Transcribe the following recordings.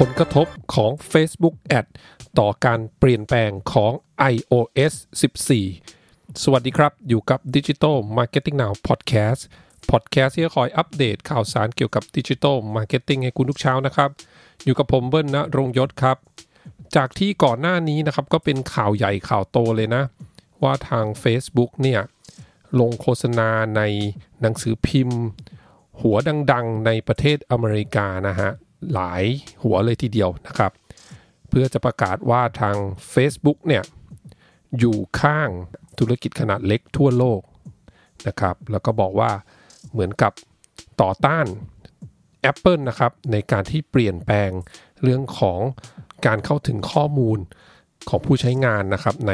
ผลกระทบของ Facebook Ad ต่อการเปลี่ยนแปลงของ iOS 14 สวัสดีครับ อยู่กับ Digital Marketing Now Podcast Podcast ที่จะคอยอัปเดตข่าวสารเกี่ยวกับ Digital Marketing ให้คุณทุกเช้านะครับ อยู่กับผมเบิ้ลนะรงยศครับ จากที่ก่อนหน้านี้นะครับ ก็เป็นข่าวใหญ่ข่าวโตเลยนะ ว่าทาง Facebook เนี่ย ลงโฆษณาในหนังสือพิมพ์ หัวดัง ๆ ในประเทศอเมริกานะฮะ หลายหัวเลยทีเดียวนะครับ เพื่อจะประกาศว่าทาง Facebook เนี่ยอยู่ข้างธุรกิจขนาดเล็กทั่วโลกนะครับแล้วก็บอกว่าเหมือนกับต่อต้าน Apple นะครับในการที่เปลี่ยนแปลงเรื่องของการเข้าถึงข้อมูลของผู้ใช้งานนะครับใน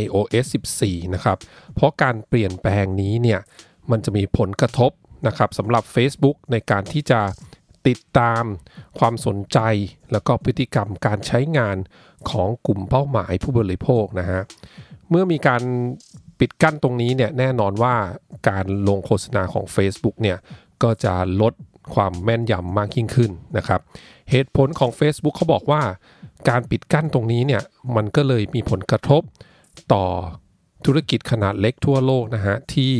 iOS 14 นะครับ เพราะการเปลี่ยนแปลงนี้เนี่ยมันจะมีผลกระทบนะครับสำหรับ Facebook ในการที่จะ ติดตามความสนใจแล้วก็พฤติกรรมการใช้งานของกลุ่มเป้าหมายผู้บริโภคนะฮะเมื่อมีการปิดกั้นตรงนี้เนี่ยแน่นอนว่าการลงโฆษณาของ Facebook เนี่ยก็จะลดความแม่นยำมากยิ่งขึ้นนะครับ เหตุผลของ Facebook เขาบอกว่า การปิดกั้นตรงนี้เนี่ยมันก็เลยมีผลกระทบต่อธุรกิจขนาดเล็กทั่วโลกนะฮะที่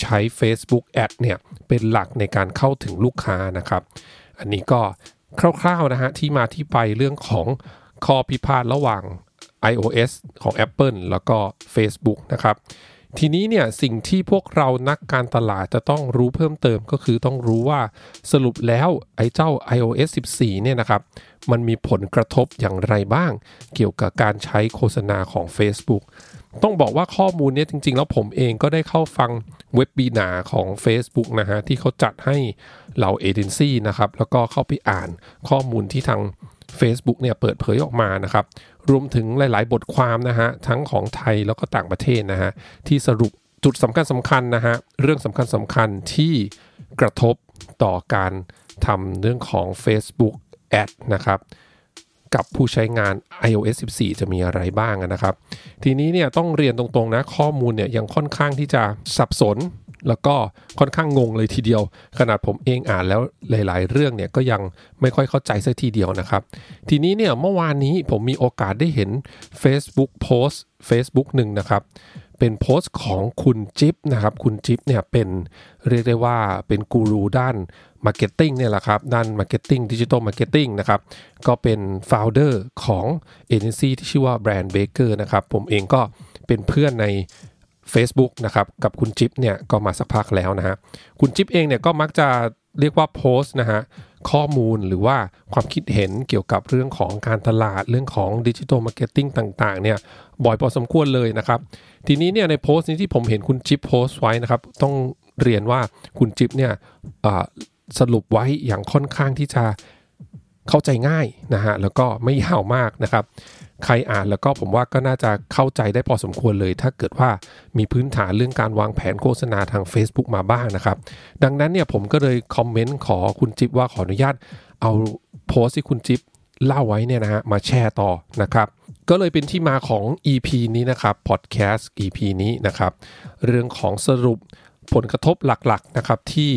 ใช้ Facebook Ad เนี่ยเป็นหลักในการเข้าถึงลูกค้านะครับ อันนี้ก็คร่าวๆนะฮะที่มาที่ไปเรื่องของข้อพิพาทระหว่าง iOS ของ Apple แล้วก็ Facebook นะครับ ทีนี้เนี่ยสิ่งที่พวกเรานักการตลาดจะต้องรู้เพิ่มเติมก็คือต้องรู้ว่าสรุปแล้วไอ้เจ้า iOS 14 เนี่ยนะครับ มันมีผลกระทบอย่างไรบ้าง เกี่ยวกับการใช้โฆษณาของ Facebook ต้องบอกว่าข้อมูลนี้จริง ๆ แล้วผมเองก็ได้เข้าฟังเว็บบีนาของ Facebook นะฮะ ที่เขาจัดให้เหล่าเอเจนซี่นะครับ แล้วก็เข้าไปอ่านข้อมูลที่ทาง Facebook เนี่ยเปิดเผยออกมานะครับ รวมถึงหลาย ๆ บทความนะฮะทั้งของไทยแล้วก็ต่างประเทศนะฮะที่สรุปจุดสำคัญสำคัญนะฮะเรื่องสำคัญสำคัญที่กระทบต่อการทำเรื่องของ Facebook Ad นะครับกับผู้ใช้งาน iOS 14 จะมีอะไรบ้างนะครับ ทีนี้เนี่ยต้องเรียนตรงๆนะข้อมูลเนี่ยยังค่อนข้างที่จะสับสน แล้วก็ค่อนข้างงงเลยทีเดียว ขนาดผมเองอ่านแล้วหลาย ๆ เรื่องเนี่ยก็ยังไม่ค่อยเข้าใจสักทีเดียวนะครับ ทีนี้เนี่ยเมื่อวานนี้ผมมีโอกาสได้เห็น Facebook โพสต์ Facebook หนึ่งนะครับเป็นโพสต์ของคุณจิ๊บนะครับคุณจิ๊บเนี่ยเป็นเรียกได้ว่าเป็นกูรูด้าน marketing เนี่ยแหละครับด้าน marketing digital marketing นะครับก็เป็น founder ของเอเจนซี่ที่ชื่อว่า Brand Baker นะครับผมเองก็เป็นเพื่อนใน Facebook นะครับกับคุณจิ๊บเนี่ยก็มาสักพักแล้วนะฮะคุณจิ๊บเองเนี่ยก็มักจะเรียกว่าโพสต์นะฮะข้อมูลหรือว่าความคิดเห็นเกี่ยวกับเรื่องของการตลาดเรื่องของ digital marketing ต่างๆเนี่ยบ่อยพอสมควรเลยนะครับ ทีนี้เนี่ยในโพสต์นี้ที่ผมเห็นคุณจิ๊บโพสต์ไว้นะครับ ต้องเรียนว่าคุณจิ๊บเนี่ยสรุปไว้อย่างค่อนข้างที่จะเข้าใจง่ายนะฮะแล้วก็ไม่ยาวมากนะครับ ใครอ่านแล้วก็ผมว่าก็น่าจะเข้าใจได้พอสมควรเลย ถ้าเกิดว่ามีพื้นฐานเรื่องการวางแผนโฆษณาทาง Facebook มาบ้างนะครับ ดังนั้นเนี่ยผมก็เลยคอมเมนต์ขอคุณจิ๊บว่าขออนุญาตเอาโพสต์ที่คุณจิ๊บเล่าไว้เนี่ยนะฮะมาแชร์ต่อนะครับ ก็เลยเป็นที่มาของ EP นี้นะครับพอดแคสต์ EP นี้นะครับ เรื่องของสรุปผลกระทบหลักๆนะครับที่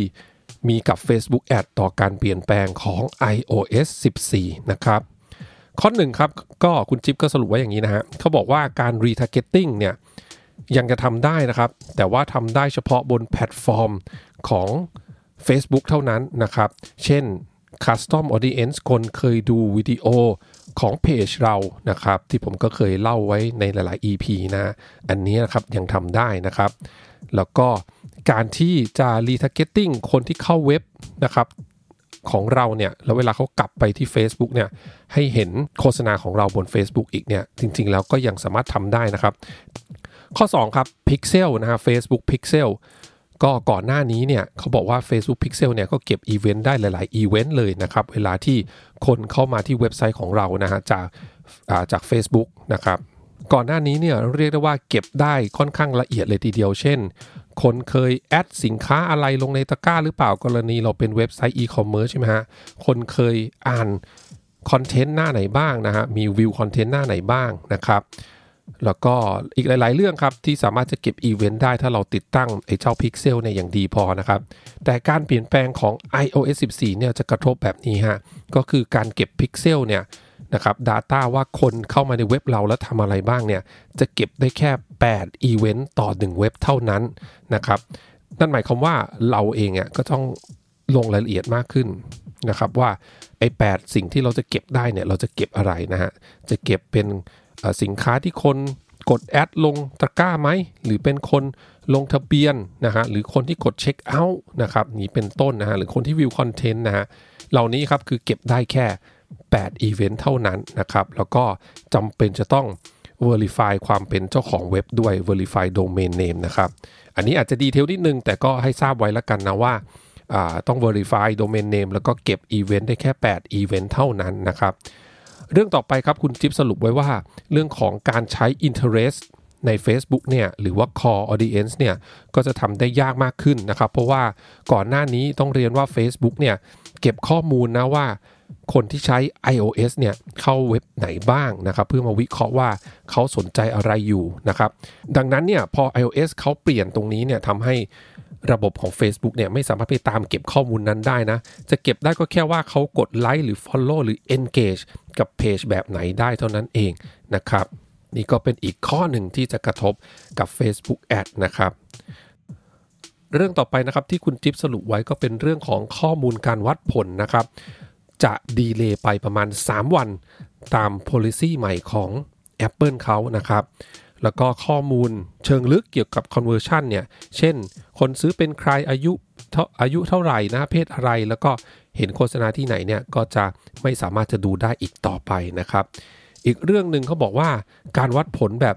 มีกับ Facebook Ad ต่อการเปลี่ยนแปลงของ iOS 14 นะครับ ข้อหนึ่งครับ ก็คุณจิ๊บก็สรุปไว้อย่างนี้นะฮะเขาบอกว่าการ retargeting เนี่ยยังจะทำได้นะครับ แต่ว่าทำได้เฉพาะบนแพลตฟอร์มของ Facebook เท่านั้นนะครับ เช่น Custom Audience คนเคยดูวิดีโอของเพจเรานะครับ ที่ผมก็เคยเล่าไว้ในหลาย ๆ EP นะ อันนี้นะครับยังทำได้นะครับ แล้วก็การที่จะ retargeting คนที่เข้าเว็บนะครับ ของเราเนี่ยแล้วเวลาเขากลับไปที่ Facebook เนี่ยให้เห็นโฆษณาของเราบน Facebook อีกเนี่ยจริงๆ แล้วก็ยังสามารถทำได้นะครับ ข้อ 2 ครับ Pixel นะฮะ Facebook Pixel ก็ก่อนหน้านี้เนี่ยเขาบอกว่า Facebook Pixel เนี่ยก็เก็บอีเวนต์ได้หลายๆอีเวนต์เลยนะครับ เวลาที่คนเข้ามาที่เว็บไซต์ของเรานะฮะจากจาก Facebook นะครับก่อนหน้านี้เนี่ยเรียกได้ว่าเก็บได้ค่อนข้างละเอียดเลยทีเดียว เช่น คนเคย add สินค้าอะไรลงในตะกร้าหรือเปล่ากรณีเราเป็นเว็บไซต์อีคอมเมิร์ซใช่ไหมฮะ คนเคยอ่าน content หน้าไหนบ้างนะฮะ มี view content หน้าไหนบ้างนะครับ แล้วก็อีกหลาย ๆ เรื่องครับ ที่สามารถจะเก็บอีเวนต์ได้ถ้าเราติดตั้งไอ้เจ้าพิกเซลเนี่ยอย่างดีพอนะครับ แต่การเปลี่ยนแปลงของ iOS 14 เนี่ยจะกระทบแบบนี้ฮะ ก็คือการเก็บพิกเซลเนี่ย นะครับ Data ว่าคนเข้ามาในเว็บเราแล้วทำอะไรบ้างเนี่ย จะเก็บได้แค่8อีเวนต์ต่อ 1 เว็บเท่านั้นนะครับ นั่นหมายความว่าเราเองอะก็ต้องลงรายละเอียดมากขึ้นนะครับว่าไอ้8สิ่งที่เราจะเก็บได้เนี่ยเราจะเก็บอะไรนะฮะ จะเก็บเป็นสินค้าที่คนกด add ลงตะกร้าไหม หรือเป็นคนลงทะเบียนนะฮะหรือคนที่กดเช็คเอาท์นะครับนี่เป็นต้นนะฮะหรือคนที่ view content นะฮะเหล่านี้ครับคือเก็บได้แค่ 8 อีเวนต์เท่านั้นนะครับ แล้วก็จำเป็นจะต้อง Verify ความเป็นเจ้าของเว็บด้วย Verify Domain Name นะครับ อันนี้อาจจะ detail นิดนึง แต่ก็ให้ทราบไว้แล้วกันนะว่าต้อง Verify Domain Name แล้วก็เก็บอีเวนต์ได้แค่8อีเวนต์เท่านั้นนะครับ เรื่องต่อไปครับคุณจิ๊บสรุปไว้ว่า เรื่องของการใช้ interest ใน Facebook เนี่ยหรือว่า core audience เนี่ยก็จะทำได้ยากมากขึ้นนะครับ เพราะว่าก่อนหน้านี้ต้องเรียนว่า Facebook เนี่ยเก็บข้อมูลนะว่า คนที่ใช้ iOS เนี่ยเข้าเว็บไหนบ้างนะครับเพื่อมาวิเคราะห์ว่าเขาสนใจอะไรอยู่นะครับดังนั้นเนี่ยพอ iOS เขาเปลี่ยนตรงนี้เนี่ยทำให้ระบบของ Facebook เนี่ยไม่สามารถไปตามเก็บข้อมูลนั้นได้นะ จะเก็บได้ก็แค่ว่าเขากดไลค์หรือ Follow หรือ Engage กับเพจแบบไหนได้เท่านั้นเองนะครับ นี่ก็เป็นอีกข้อหนึ่งที่จะกระทบกับ Facebook Ad นะครับเรื่องต่อไปนะครับที่คุณจิ๊บสรุปไว้ก็เป็นเรื่องของข้อมูลการวัดผลนะครับ จะดีเลย์ไปประมาณ 3 วันตาม policy ใหม่ของ Apple เขานะครับ แล้วก็ข้อมูลเชิงลึกเกี่ยวกับ conversion เนี่ย เช่น คนซื้อเป็นใครอายุอายุเท่าไหร่นะเพศอะไร แล้วก็เห็นโฆษณาที่ไหนเนี่ย ก็จะไม่สามารถจะดูได้อีกต่อไปนะครับ อีกเรื่องหนึ่งเขาบอกว่าการวัดผลแบบ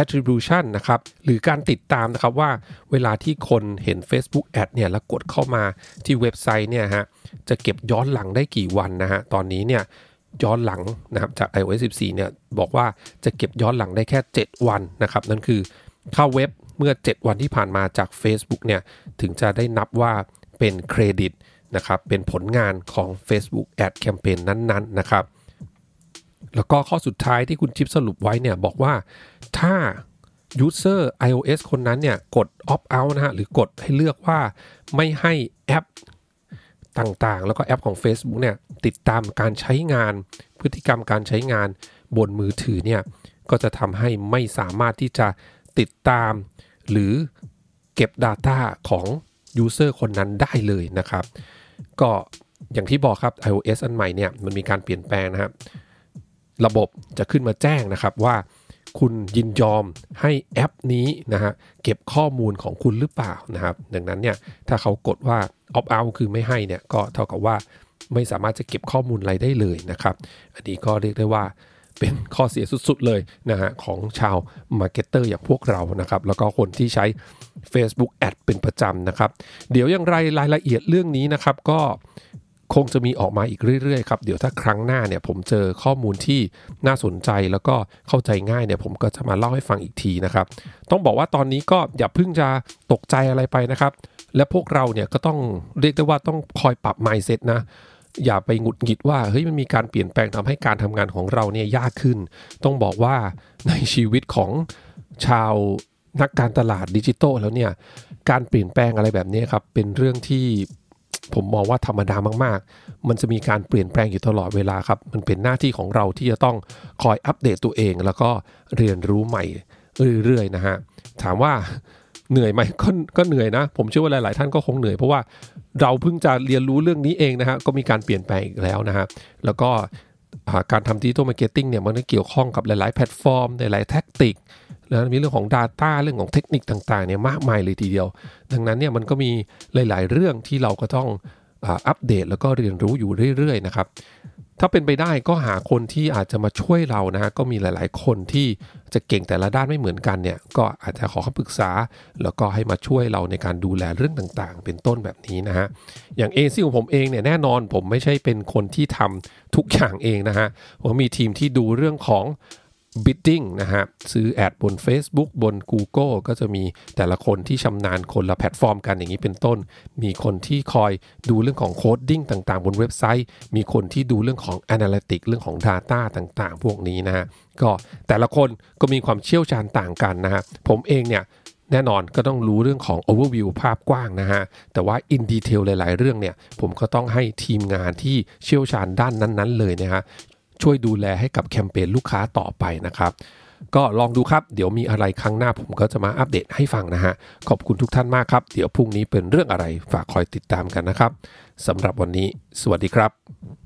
attribution นะครับหรือการติดตามนะครับว่าเวลาที่คนเห็น Facebook ad เนี่ยแล้วกดเข้ามาที่เว็บไซต์เนี่ยฮะจะเก็บย้อนหลังได้กี่วันนะฮะตอนนี้เนี่ยย้อนหลังนะครับจาก iOS 14 เนี่ยบอกว่าจะเก็บย้อนหลังได้แค่ 7 วันนะครับ นั่นคือเข้าเว็บเมื่อ 7 วันที่ผ่านมาจาก Facebook เนี่ยถึงจะได้นับว่าเป็นเครดิตนะครับเป็นผลงานของ Facebook Ad Campaign นั้นๆนะครับ แล้วก็ข้อสุดท้ายที่คุณชิปสรุปไว้เนี่ยบอกว่าถ้า user iOS คนนั้นเนี่ยกด opt out นะฮะหรือกดให้เลือกว่าไม่ให้แอปต่างๆ แล้วก็แอปของ Facebook เนี่ยติดตามการใช้งาน พฤติกรรมการใช้งานบนมือถือเนี่ยก็จะทำให้ไม่สามารถที่จะติดตาม หรือเก็บ Data ของ User คนนั้นได้เลยนะครับ ก็อย่างที่บอกครับ iOS อันใหม่เนี่ยมันมีการเปลี่ยนแปลงนะครับ ระบบจะขึ้นมาแจ้งนะครับว่าคุณยินยอมให้แอปนี้นะฮะเก็บข้อมูลของคุณหรือเปล่านะครับ ดังนั้นเนี่ยถ้าเขากดว่า opt out คือไม่ให้เนี่ยก็เท่ากับว่าไม่สามารถจะเก็บข้อมูลอะไรได้เลยนะครับ อันนี้ก็เรียกได้ว่าเป็นข้อเสียสุดๆเลยนะฮะของชาว marketer อย่างพวกเรานะครับ แล้วก็คนที่ใช้ Facebook Ad เป็นประจำนะครับ เดี๋ยวอย่างไรรายละเอียดเรื่องนี้นะครับ ก็ คงจะมีออกมาอีกเรื่อยๆครับเดี๋ยวถ้าครั้งหน้าเนี่ยผมเจอข้อมูลที่น่าสนใจแล้วก็เข้าใจง่ายเนี่ยผมก็จะมาเล่าให้ฟังอีกทีนะครับ ต้องบอกว่าตอนนี้ก็อย่าเพิ่งจะตกใจอะไรไปนะครับและพวกเราเนี่ยก็ต้องเรียกได้ว่าต้องคอยปรับ mindset นะอย่าไปหงุดหงิดว่าเฮ้ยมันมีการเปลี่ยนแปลงทำให้การทำงานของเราเนี่ยยากขึ้น ต้องบอกว่าในชีวิตของชาวนักการตลาดดิจิตอลแล้วเนี่ยการเปลี่ยนแปลงอะไรแบบนี้ครับเป็นเรื่องที่ ผมมองว่าธรรมดามากๆ มันจะมีการเปลี่ยนแปลงอยู่ตลอดเวลาครับ มันเป็นหน้าที่ของเราที่จะต้องคอยอัปเดตตัวเอง แล้วก็เรียนรู้ใหม่เรื่อยๆนะฮะ ถามว่าเหนื่อยไหมก็ก็เหนื่อยนะ ผมเชื่อว่าหลาย ๆ ท่านก็คงเหนื่อยเพราะว่าเราเพิ่งจะเรียนรู้เรื่องนี้เองนะฮะ ก็มีการเปลี่ยนแปลงอีกแล้วนะฮะ แล้วก็การทำ digital marketing เนี่ยมันก็เกี่ยวข้องกับหลาย ๆ แพลตฟอร์ม หลาย ๆ tactic แล้วมีเรื่องของ Data เรื่องของเทคนิคต่างๆเนี่ยมากมายเลยทีเดียว ดังนั้นเนี่ยมันก็มีหลาย ๆ เรื่องที่เราก็ต้องอัปเดตแล้วก็เรียนรู้อยู่เรื่อย ๆ นะครับ ถ้าเป็นไปได้ก็หาคนที่อาจจะมาช่วยเรานะฮะก็มีหลาย ๆ คนที่จะเก่งแต่ละด้านไม่เหมือนกันเนี่ยก็อาจจะขอคำปรึกษา แล้วก็ให้มาช่วยเราในการดูแลเรื่องต่างๆ เป็นต้นแบบนี้นะฮะอย่างเอซี่ของผมเองเนี่ยแน่นอนผมไม่ใช่เป็นคนที่ทำทุกอย่างเองนะฮะผมมีทีมที่ดูเรื่องของ bidding นะฮะซื้อ ad บน Facebook บน Google ก็จะมีแต่ละคนที่ชำนาญคนละแพลตฟอร์มกันอย่างนี้เป็นต้น มีคนที่คอยดูเรื่องของ coding ต่างๆ บนเว็บไซต์ มีคนที่ดูเรื่องของ Analytics เรื่องของ Data ต่างๆ พวกนี้นะฮะก็แต่ละคนก็มีความเชี่ยวชาญต่างกันนะฮะผมเองเนี่ยแน่นอนก็ต้องรู้เรื่องของ overview ภาพกว้างนะฮะ แต่ว่า in detail หลาย ๆ เรื่องเนี่ย ผมก็ต้องให้ทีมงานที่เชี่ยวชาญด้านนั้น ๆ เลยนะฮะ ช่วยดูแลให้กับแคมเปญลูกค้าต่อไปนะครับก็ลองดูครับ เดี๋ยวมีอะไรครั้งหน้าผมก็จะมาอัปเดตให้ฟังนะฮะ ขอบคุณทุกท่านมากครับ เดี๋ยวพรุ่งนี้เป็นเรื่องอะไรฝากคอยติดตามกันนะครับสำหรับวันนี้ สวัสดีครับ